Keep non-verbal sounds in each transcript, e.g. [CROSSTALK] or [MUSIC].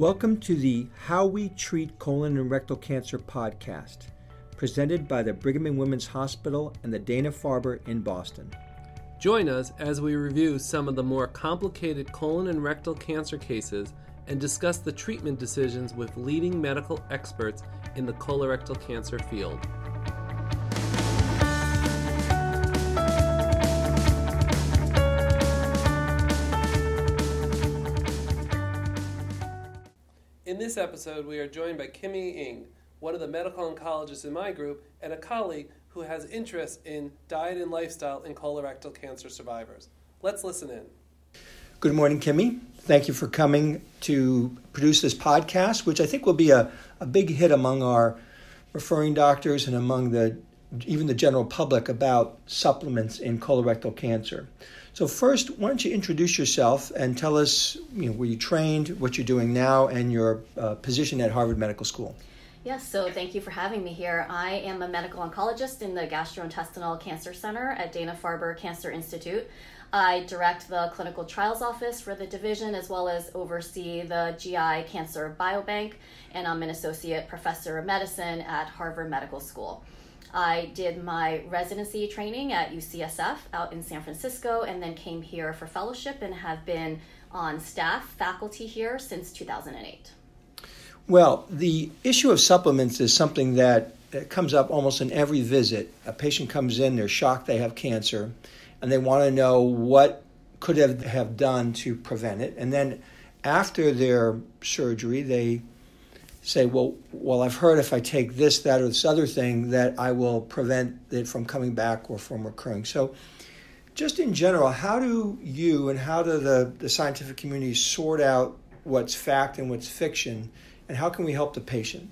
Welcome to the How We Treat Colon and Rectal Cancer podcast, presented by the Brigham and Women's Hospital and the Dana Farber in Boston. Join us as we review some of the more complicated colon and rectal cancer cases and discuss the treatment decisions with leading medical experts in the colorectal cancer field. This episode, we are joined by Kimmy Ng, one of the medical oncologists in my group and a colleague who has interest in diet and lifestyle in colorectal cancer survivors. Let's listen in. Good morning, Kimmy. Thank you for coming to produce this podcast, which I think will be a, a big hit among our referring doctors and among the even the general public about supplements in colorectal cancer. So first, why don't you introduce yourself and tell us you know, where you trained, what you're doing now, and your uh, position at Harvard Medical School. Yes, so thank you for having me here. I am a medical oncologist in the Gastrointestinal Cancer Center at Dana Farber Cancer Institute. I direct the clinical trials office for the division as well as oversee the GI Cancer Biobank, and I'm an associate professor of medicine at Harvard Medical School. I did my residency training at UCSF out in San Francisco and then came here for fellowship and have been on staff faculty here since 2008. Well, the issue of supplements is something that comes up almost in every visit. A patient comes in, they're shocked they have cancer and they want to know what could have, have done to prevent it. And then after their surgery, they say, well, well, I've heard if I take this, that, or this other thing, that I will prevent it from coming back or from recurring. So, just in general, how do you and how do the, the scientific community sort out what's fact and what's fiction, and how can we help the patient?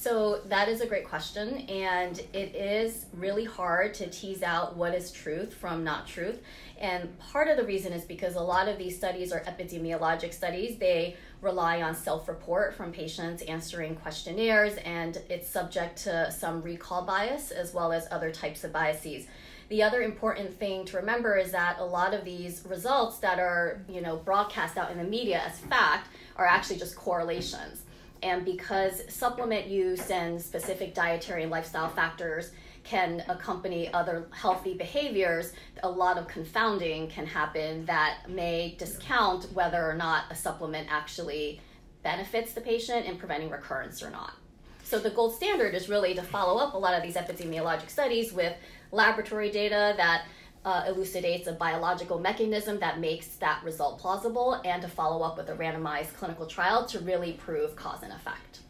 So that is a great question, and it is really hard to tease out what is truth from not truth. And part of the reason is because a lot of these studies are epidemiologic studies. They rely on self report from patients answering questionnaires, and it's subject to some recall bias as well as other types of biases. The other important thing to remember is that a lot of these results that are, you know, broadcast out in the media as fact are actually just correlations. And because supplement use and specific dietary and lifestyle factors can accompany other healthy behaviors, a lot of confounding can happen that may discount whether or not a supplement actually benefits the patient in preventing recurrence or not. So the gold standard is really to follow up a lot of these epidemiologic studies with laboratory data that uh, elucidates a biological mechanism that makes that result plausible and to follow up with a randomized clinical trial to really prove cause and effect.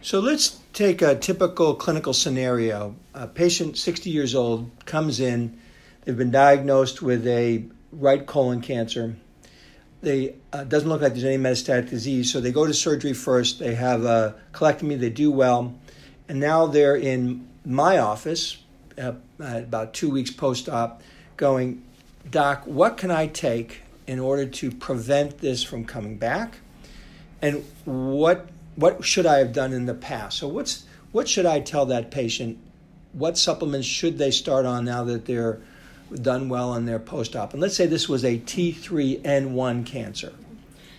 So let's take a typical clinical scenario. A patient 60 years old comes in, they've been diagnosed with a right colon cancer. They uh, doesn't look like there's any metastatic disease, so they go to surgery first. They have a colectomy, they do well, and now they're in my office uh, about two weeks post-op going, Doc, what can I take in order to prevent this from coming back? And what what should I have done in the past? So what's what should I tell that patient? What supplements should they start on now that they're done well on their post-op? And let's say this was a T3N1 cancer.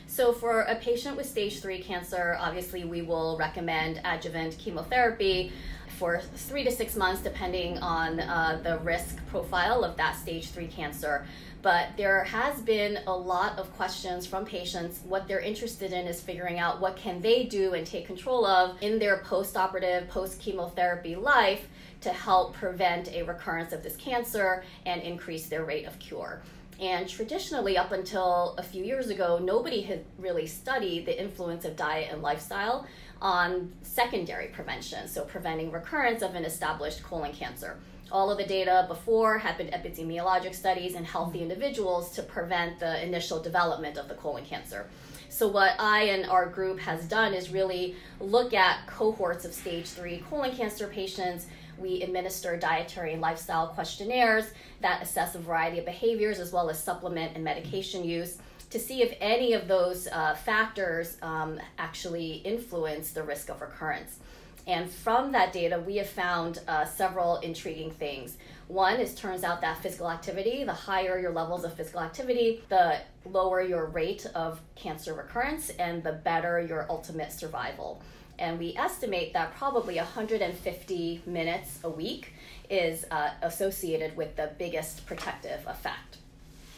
So, for a patient with stage three cancer, obviously we will recommend adjuvant chemotherapy for three to six months, depending on uh, the risk profile of that stage three cancer. But there has been a lot of questions from patients. What they're interested in is figuring out what can they do and take control of in their post-operative, post-chemotherapy life to help prevent a recurrence of this cancer and increase their rate of cure. And traditionally, up until a few years ago, nobody had really studied the influence of diet and lifestyle on secondary prevention, so preventing recurrence of an established colon cancer. All of the data before had been epidemiologic studies in healthy individuals to prevent the initial development of the colon cancer. So, what I and our group has done is really look at cohorts of stage three colon cancer patients we administer dietary and lifestyle questionnaires that assess a variety of behaviors as well as supplement and medication use to see if any of those uh, factors um, actually influence the risk of recurrence. And from that data, we have found uh, several intriguing things. One is turns out that physical activity, the higher your levels of physical activity, the lower your rate of cancer recurrence and the better your ultimate survival. And we estimate that probably 150 minutes a week is uh, associated with the biggest protective effect.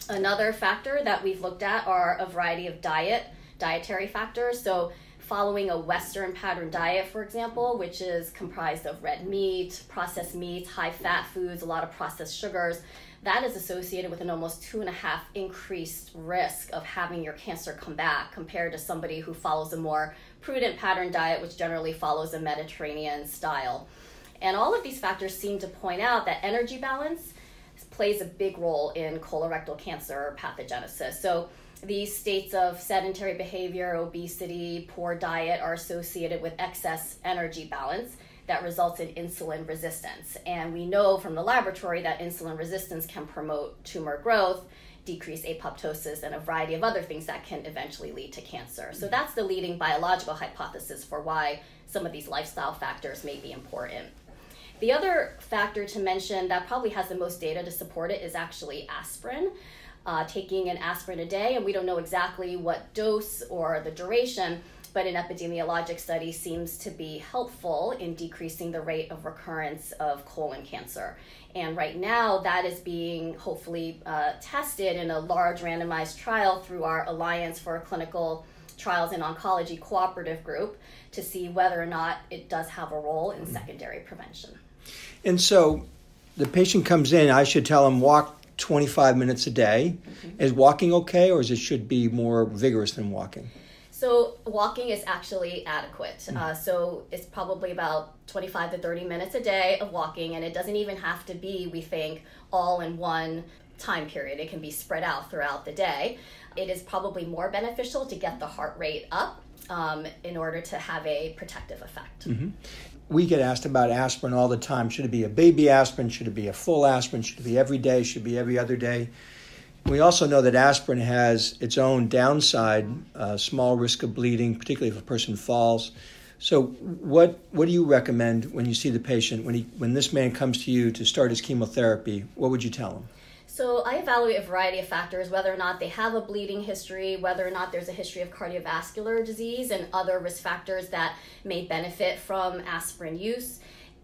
Another factor that we've looked at are a variety of diet, dietary factors. So following a Western pattern diet, for example, which is comprised of red meat, processed meats, high fat foods, a lot of processed sugars, that is associated with an almost two and a half increased risk of having your cancer come back compared to somebody who follows a more prudent pattern diet, which generally follows a Mediterranean style. And all of these factors seem to point out that energy balance plays a big role in colorectal cancer pathogenesis. So these states of sedentary behavior, obesity, poor diet are associated with excess energy balance that results in insulin resistance. And we know from the laboratory that insulin resistance can promote tumor growth, decrease apoptosis, and a variety of other things that can eventually lead to cancer. So that's the leading biological hypothesis for why some of these lifestyle factors may be important. The other factor to mention that probably has the most data to support it is actually aspirin uh, taking an aspirin a day, and we don't know exactly what dose or the duration, but an epidemiologic study seems to be helpful in decreasing the rate of recurrence of colon cancer. And right now, that is being hopefully uh, tested in a large randomized trial through our Alliance for Clinical Trials in Oncology cooperative group to see whether or not it does have a role in secondary prevention. And so the patient comes in, I should tell him walk 25 minutes a day. Mm-hmm. Is walking okay, or is it should be more vigorous than walking? So walking is actually adequate. Mm-hmm. Uh, so it's probably about 25 to 30 minutes a day of walking, and it doesn't even have to be, we think, all in one time period. It can be spread out throughout the day. It is probably more beneficial to get the heart rate up um, in order to have a protective effect. Mm-hmm we get asked about aspirin all the time. Should it be a baby aspirin? Should it be a full aspirin? Should it be every day? Should it be every other day? We also know that aspirin has its own downside, uh, small risk of bleeding, particularly if a person falls. So, what what do you recommend when you see the patient when he when this man comes to you to start his chemotherapy? What would you tell him? So I evaluate a variety of factors, whether or not they have a bleeding history, whether or not there's a history of cardiovascular disease, and other risk factors that may benefit from aspirin use.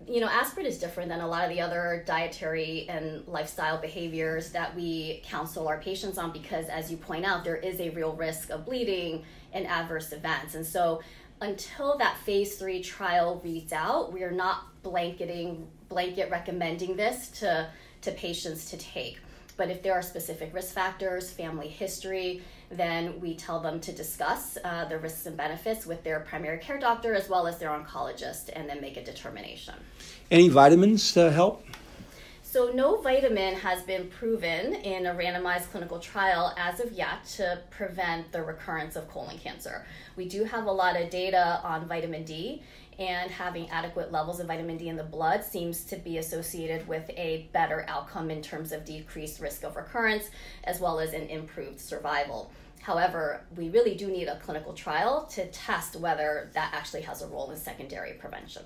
You know, aspirin is different than a lot of the other dietary and lifestyle behaviors that we counsel our patients on because, as you point out, there is a real risk of bleeding and adverse events. And so, until that phase three trial reads out, we are not blanketing blanket recommending this to to patients to take. But if there are specific risk factors, family history, then we tell them to discuss uh, the risks and benefits with their primary care doctor as well as their oncologist and then make a determination. Any vitamins to help? So, no vitamin has been proven in a randomized clinical trial as of yet to prevent the recurrence of colon cancer. We do have a lot of data on vitamin D, and having adequate levels of vitamin D in the blood seems to be associated with a better outcome in terms of decreased risk of recurrence as well as an improved survival. However, we really do need a clinical trial to test whether that actually has a role in secondary prevention.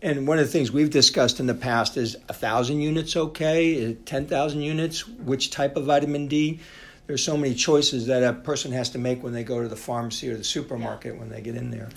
And one of the things we've discussed in the past is a thousand units okay, uh, ten thousand units, which type of vitamin D. There's so many choices that a person has to make when they go to the pharmacy or the supermarket yeah. when they get in there.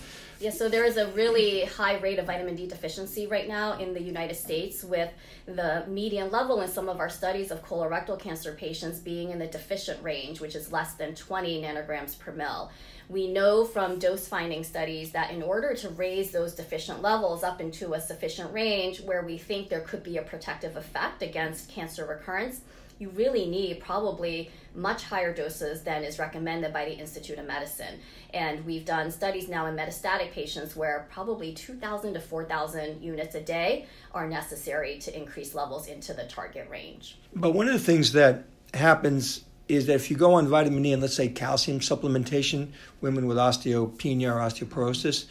Yeah, so there is a really high rate of vitamin D deficiency right now in the United States, with the median level in some of our studies of colorectal cancer patients being in the deficient range, which is less than 20 nanograms per mil. We know from dose finding studies that in order to raise those deficient levels up into a sufficient range where we think there could be a protective effect against cancer recurrence, you really need probably much higher doses than is recommended by the Institute of Medicine. And we've done studies now in metastatic patients where probably 2,000 to 4,000 units a day are necessary to increase levels into the target range. But one of the things that happens is that if you go on vitamin E and let's say calcium supplementation, women with osteopenia or osteoporosis,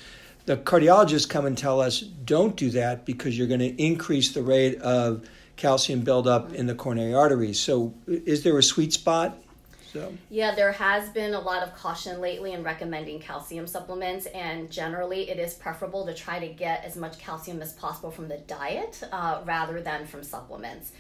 the cardiologists come and tell us don't do that because you're going to increase the rate of calcium buildup in the coronary arteries. So, is there a sweet spot? So. Yeah, there has been a lot of caution lately in recommending calcium supplements, and generally, it is preferable to try to get as much calcium as possible from the diet uh, rather than from supplements.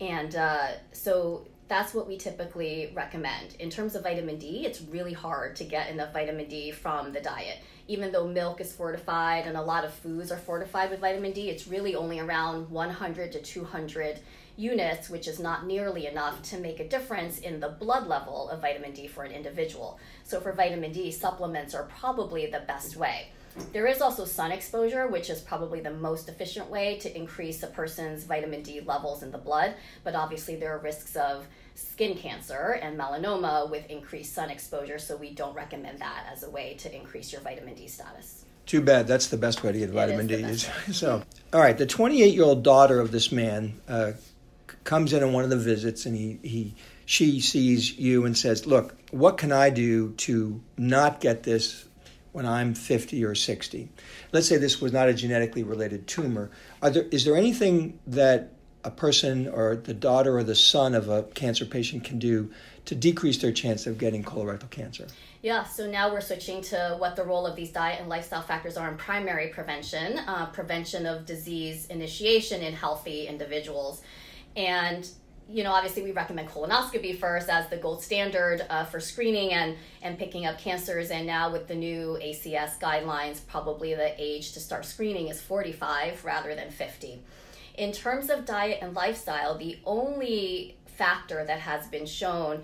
And uh, so that's what we typically recommend. In terms of vitamin D, it's really hard to get enough vitamin D from the diet. Even though milk is fortified and a lot of foods are fortified with vitamin D, it's really only around 100 to 200 units, which is not nearly enough to make a difference in the blood level of vitamin D for an individual. So, for vitamin D, supplements are probably the best way. There is also sun exposure, which is probably the most efficient way to increase a person's vitamin D levels in the blood. But obviously, there are risks of skin cancer and melanoma with increased sun exposure, so we don't recommend that as a way to increase your vitamin D status. Too bad. That's the best way to get vitamin D. [LAUGHS] So, all right. The 28 year old daughter of this man uh, comes in on one of the visits, and he, he she sees you and says, "Look, what can I do to not get this when I'm 50 or 60. Let's say this was not a genetically related tumor. Are there, is there anything that a person or the daughter or the son of a cancer patient can do to decrease their chance of getting colorectal cancer? Yeah, so now we're switching to what the role of these diet and lifestyle factors are in primary prevention, uh, prevention of disease initiation in healthy individuals. And you know, obviously we recommend colonoscopy first as the gold standard uh, for screening and, and picking up cancers. And now with the new ACS guidelines, probably the age to start screening is 45 rather than 50. In terms of diet and lifestyle, the only factor that has been shown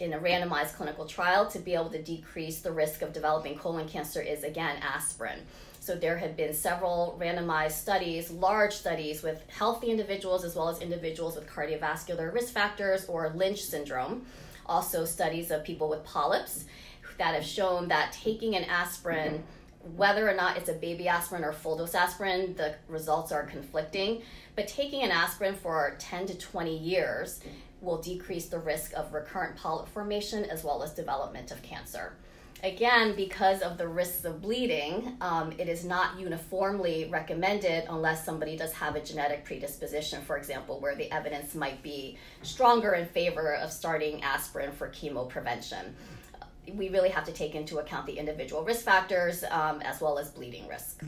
in a randomized clinical trial to be able to decrease the risk of developing colon cancer is again aspirin. So there have been several randomized studies, large studies with healthy individuals as well as individuals with cardiovascular risk factors or Lynch syndrome. Also, studies of people with polyps that have shown that taking an aspirin, whether or not it's a baby aspirin or full dose aspirin, the results are conflicting. But taking an aspirin for 10 to 20 years will decrease the risk of recurrent polyp formation as well as development of cancer again, because of the risks of bleeding, um, it is not uniformly recommended unless somebody does have a genetic predisposition, for example, where the evidence might be stronger in favor of starting aspirin for chemo prevention. We really have to take into account the individual risk factors um, as well as bleeding risk.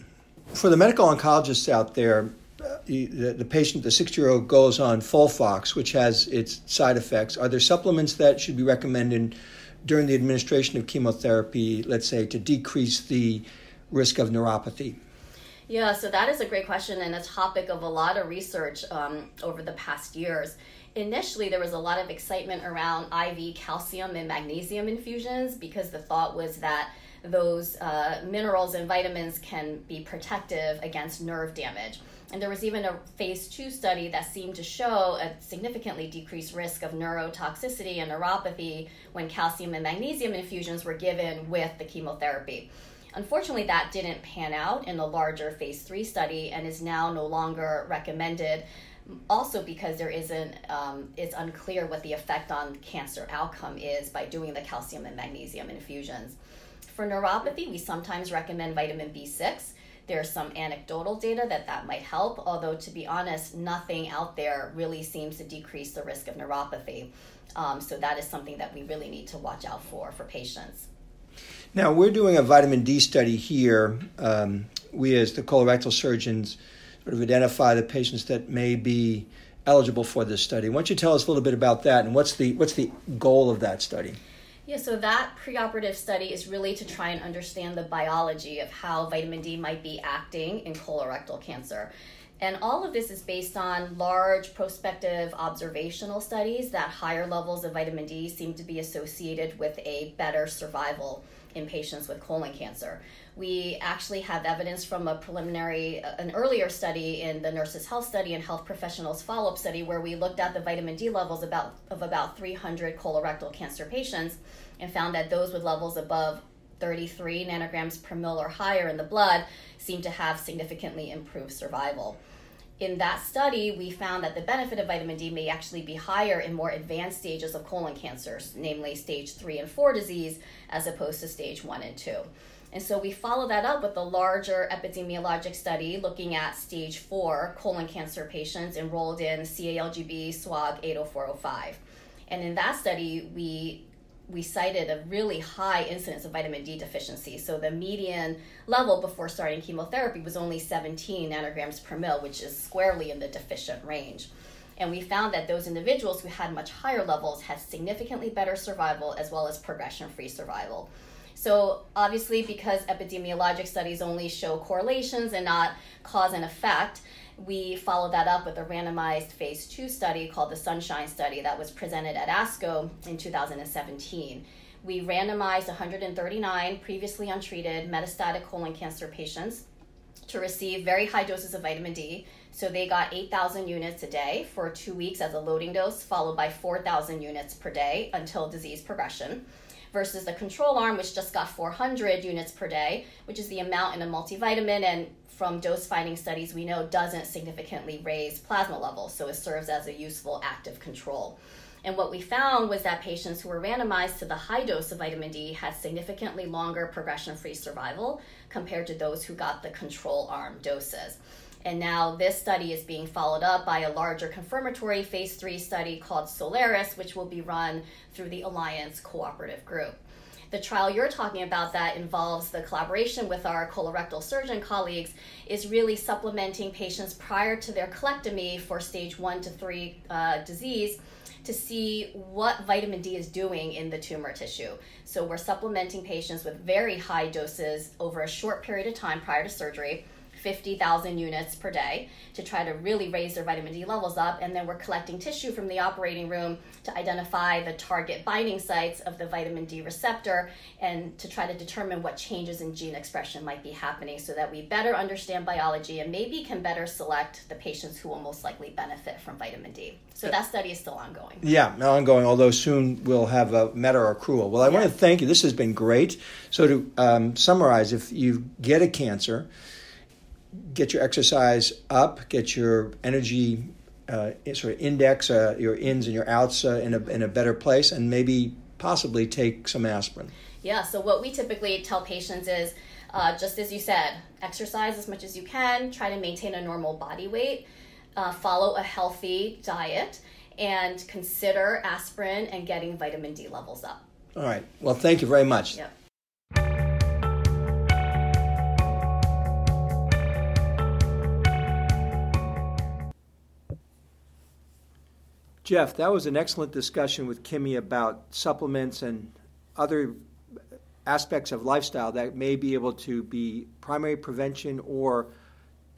For the medical oncologists out there, uh, the, the patient, the 60 year old, goes on Folfox, which has its side effects. Are there supplements that should be recommended during the administration of chemotherapy, let's say, to decrease the risk of neuropathy? Yeah, so that is a great question and a topic of a lot of research um, over the past years. Initially, there was a lot of excitement around IV calcium and magnesium infusions because the thought was that those uh, minerals and vitamins can be protective against nerve damage. And there was even a phase two study that seemed to show a significantly decreased risk of neurotoxicity and neuropathy when calcium and magnesium infusions were given with the chemotherapy. Unfortunately, that didn't pan out in the larger phase three study and is now no longer recommended. Also, because there isn't, um, it's unclear what the effect on cancer outcome is by doing the calcium and magnesium infusions. For neuropathy, we sometimes recommend vitamin B6 there's some anecdotal data that that might help, although to be honest, nothing out there really seems to decrease the risk of neuropathy. Um, so that is something that we really need to watch out for for patients. Now we're doing a vitamin D study here. Um, we, as the colorectal surgeons, sort of identify the patients that may be eligible for this study. Why don't you tell us a little bit about that and what's the what's the goal of that study? Yeah, so that preoperative study is really to try and understand the biology of how vitamin D might be acting in colorectal cancer. And all of this is based on large prospective observational studies that higher levels of vitamin D seem to be associated with a better survival in patients with colon cancer. We actually have evidence from a preliminary, uh, an earlier study in the Nurses Health Study and Health Professionals Follow Up Study, where we looked at the vitamin D levels about, of about 300 colorectal cancer patients and found that those with levels above 33 nanograms per mil or higher in the blood seem to have significantly improved survival in that study, we found that the benefit of vitamin D may actually be higher in more advanced stages of colon cancers, namely stage three and four disease, as opposed to stage one and two. And so we follow that up with a larger epidemiologic study looking at stage four colon cancer patients enrolled in CALGB SWOG 80405. And in that study, we we cited a really high incidence of vitamin D deficiency. So the median level before starting chemotherapy was only 17 nanograms per mil, which is squarely in the deficient range. And we found that those individuals who had much higher levels had significantly better survival as well as progression free survival. So, obviously, because epidemiologic studies only show correlations and not cause and effect, we followed that up with a randomized phase two study called the Sunshine Study that was presented at ASCO in 2017. We randomized 139 previously untreated metastatic colon cancer patients to receive very high doses of vitamin D. So they got 8,000 units a day for two weeks as a loading dose, followed by 4,000 units per day until disease progression versus the control arm, which just got 400 units per day, which is the amount in a multivitamin. And from dose finding studies, we know doesn't significantly raise plasma levels, so it serves as a useful active control. And what we found was that patients who were randomized to the high dose of vitamin D had significantly longer progression free survival compared to those who got the control arm doses. And now this study is being followed up by a larger confirmatory phase three study called Solaris, which will be run through the Alliance Cooperative Group. The trial you're talking about that involves the collaboration with our colorectal surgeon colleagues is really supplementing patients prior to their colectomy for stage one to three uh, disease to see what vitamin D is doing in the tumor tissue. So we're supplementing patients with very high doses over a short period of time prior to surgery 50,000 units per day to try to really raise their vitamin D levels up. And then we're collecting tissue from the operating room to identify the target binding sites of the vitamin D receptor and to try to determine what changes in gene expression might be happening so that we better understand biology and maybe can better select the patients who will most likely benefit from vitamin D. So that study is still ongoing. Yeah, ongoing, although soon we'll have a meta accrual. Well, I want to thank you. This has been great. So, to um, summarize, if you get a cancer, get your exercise up, get your energy uh, sort of index, uh, your ins and your outs uh, in, a, in a better place, and maybe possibly take some aspirin. Yeah, so what we typically tell patients is uh, just as you said, exercise as much as you can, try to maintain a normal body weight, uh, follow a healthy diet, and consider aspirin and getting vitamin D levels up. All right. Well, thank you very much. Yep. Jeff, that was an excellent discussion with Kimmy about supplements and other aspects of lifestyle that may be able to be primary prevention or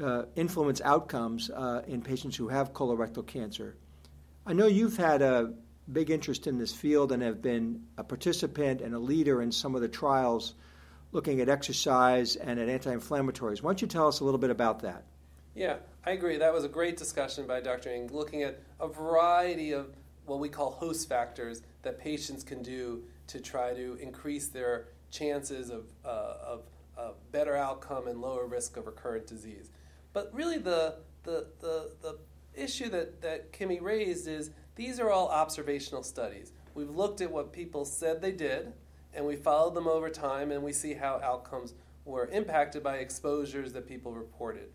uh, influence outcomes uh, in patients who have colorectal cancer. I know you've had a big interest in this field and have been a participant and a leader in some of the trials looking at exercise and at anti inflammatories. Why don't you tell us a little bit about that? Yeah, I agree. That was a great discussion by Dr. Ng, looking at a variety of what we call host factors that patients can do to try to increase their chances of, uh, of, of better outcome and lower risk of recurrent disease. But really, the, the, the, the issue that, that Kimmy raised is these are all observational studies. We've looked at what people said they did, and we followed them over time, and we see how outcomes were impacted by exposures that people reported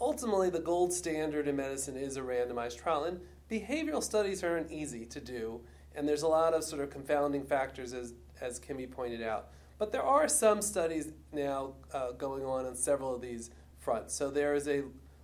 ultimately the gold standard in medicine is a randomized trial. And behavioral studies aren't easy to do, and there's a lot of sort of confounding factors, as, as Kimmy pointed out. But there are some studies now uh, going on on several of these fronts. So there is a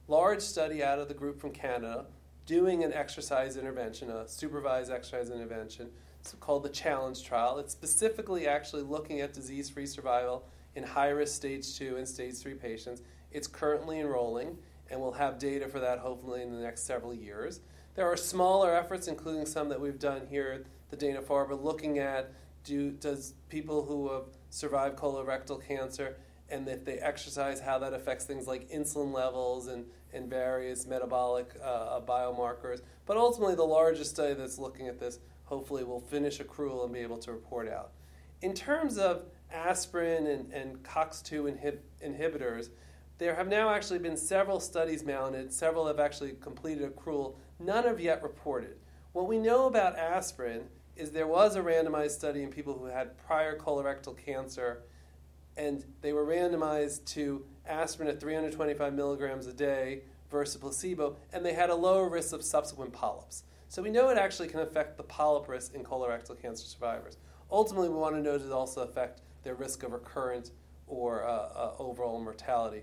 large study out of the group from Canada doing an exercise intervention, a supervised exercise intervention. It's called the Challenge Trial. It's specifically actually looking at disease free survival in high risk stage 2 and stage 3 patients. It's currently enrolling, and we'll have data for that hopefully in the next several years. There are smaller efforts, including some that we've done here at the Dana Farber, looking at do does people who have survived colorectal cancer and if they exercise, how that affects things like insulin levels and, and various metabolic uh, uh biomarkers. But ultimately, the largest study that's looking at this hopefully will finish accrual and be able to report out. In terms of aspirin and, and COX2 inhib- inhibitors, there have now actually been several studies mounted, several have actually completed accrual, none have yet reported. What we know about aspirin is there was a randomized study in people who had prior colorectal cancer, and they were randomized to aspirin at 325 milligrams a day versus placebo, and they had a lower risk of subsequent polyps. So we know it actually can affect the polyp risk in colorectal cancer survivors. Ultimately, we want to know does it also affect their risk of recurrent or uh, uh, overall mortality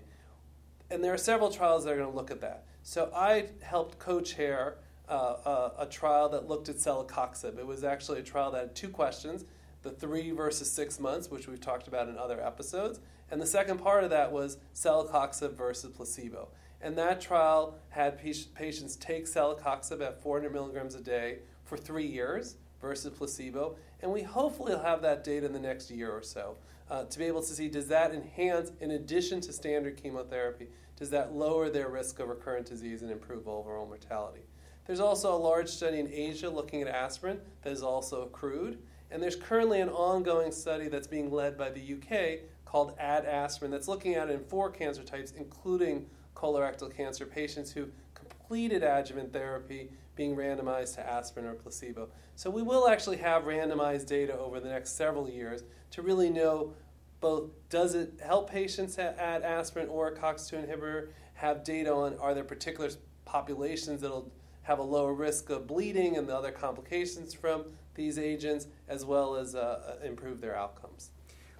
and there are several trials that are going to look at that. So I helped co-chair uh, a, a, trial that looked at celecoxib. It was actually a trial that had two questions the three versus six months, which we've talked about in other episodes. And the second part of that was celecoxib versus placebo. And that trial had patients take celecoxib at 400 milligrams a day for three years versus placebo. And we hopefully will have that data in the next year or so uh, to be able to see does that enhance, in addition to standard chemotherapy, does that lower their risk of recurrent disease and improve overall mortality? There's also a large study in Asia looking at aspirin that is also accrued. And there's currently an ongoing study that's being led by the UK called Add Aspirin that's looking at it in four cancer types, including colorectal cancer patients who completed adjuvant therapy being randomized to aspirin or placebo. So we will actually have randomized data over the next several years to really know both does it help patients add aspirin or a COX2 inhibitor, have data on are there particular populations that'll have a lower risk of bleeding and the other complications from these agents, as well as uh, uh improve their outcomes.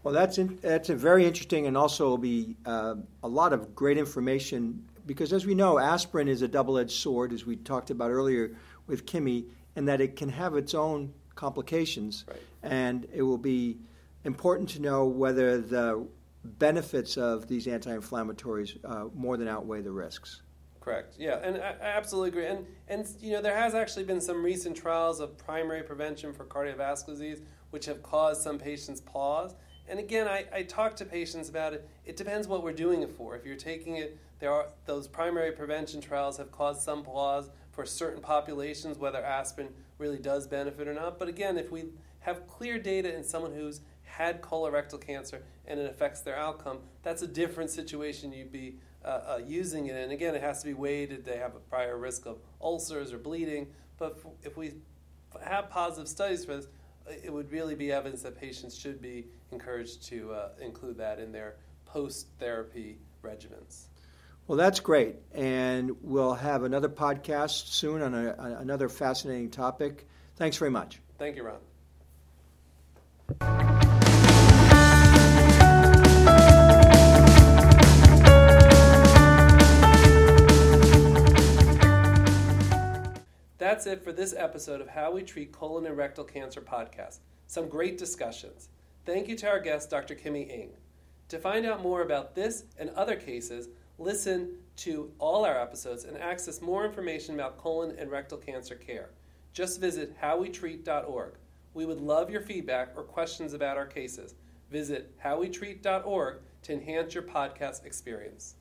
Well, that's in, that's a very interesting, and also will be uh, a lot of great information because, as we know, aspirin is a double-edged sword, as we talked about earlier with Kimmy, and that it can have its own complications, right. and it will be important to know whether the benefits of these anti-inflammatories uh, more than outweigh the risks. Correct. Yeah, and I, I, absolutely agree. And and you know there has actually been some recent trials of primary prevention for cardiovascular disease, which have caused some patients pause. And again, I, I talk to patients about it. It depends what we're doing it for. If you're taking it, there are those primary prevention trials have caused some pause for certain populations, whether aspirin really does benefit or not. But again, if we have clear data in someone who's had colorectal cancer and it affects their outcome, that's a different situation you'd be uh, uh, using it. And again, it has to be weighed. They have a prior risk of ulcers or bleeding? But if we have positive studies for this, it would really be evidence that patients should be encouraged to uh, include that in their post therapy regimens. Well, that's great. And we'll have another podcast soon on a, another fascinating topic. Thanks very much. Thank you, Ron. That's it for this episode of How We Treat Colon and Rectal Cancer podcast. Some great discussions. Thank you to our guest, Dr. Kimmy Ng. To find out more about this and other cases, listen to all our episodes and access more information about colon and rectal cancer care. Just visit howwetreat.org. We would love your feedback or questions about our cases. Visit howwetreat.org to enhance your podcast experience.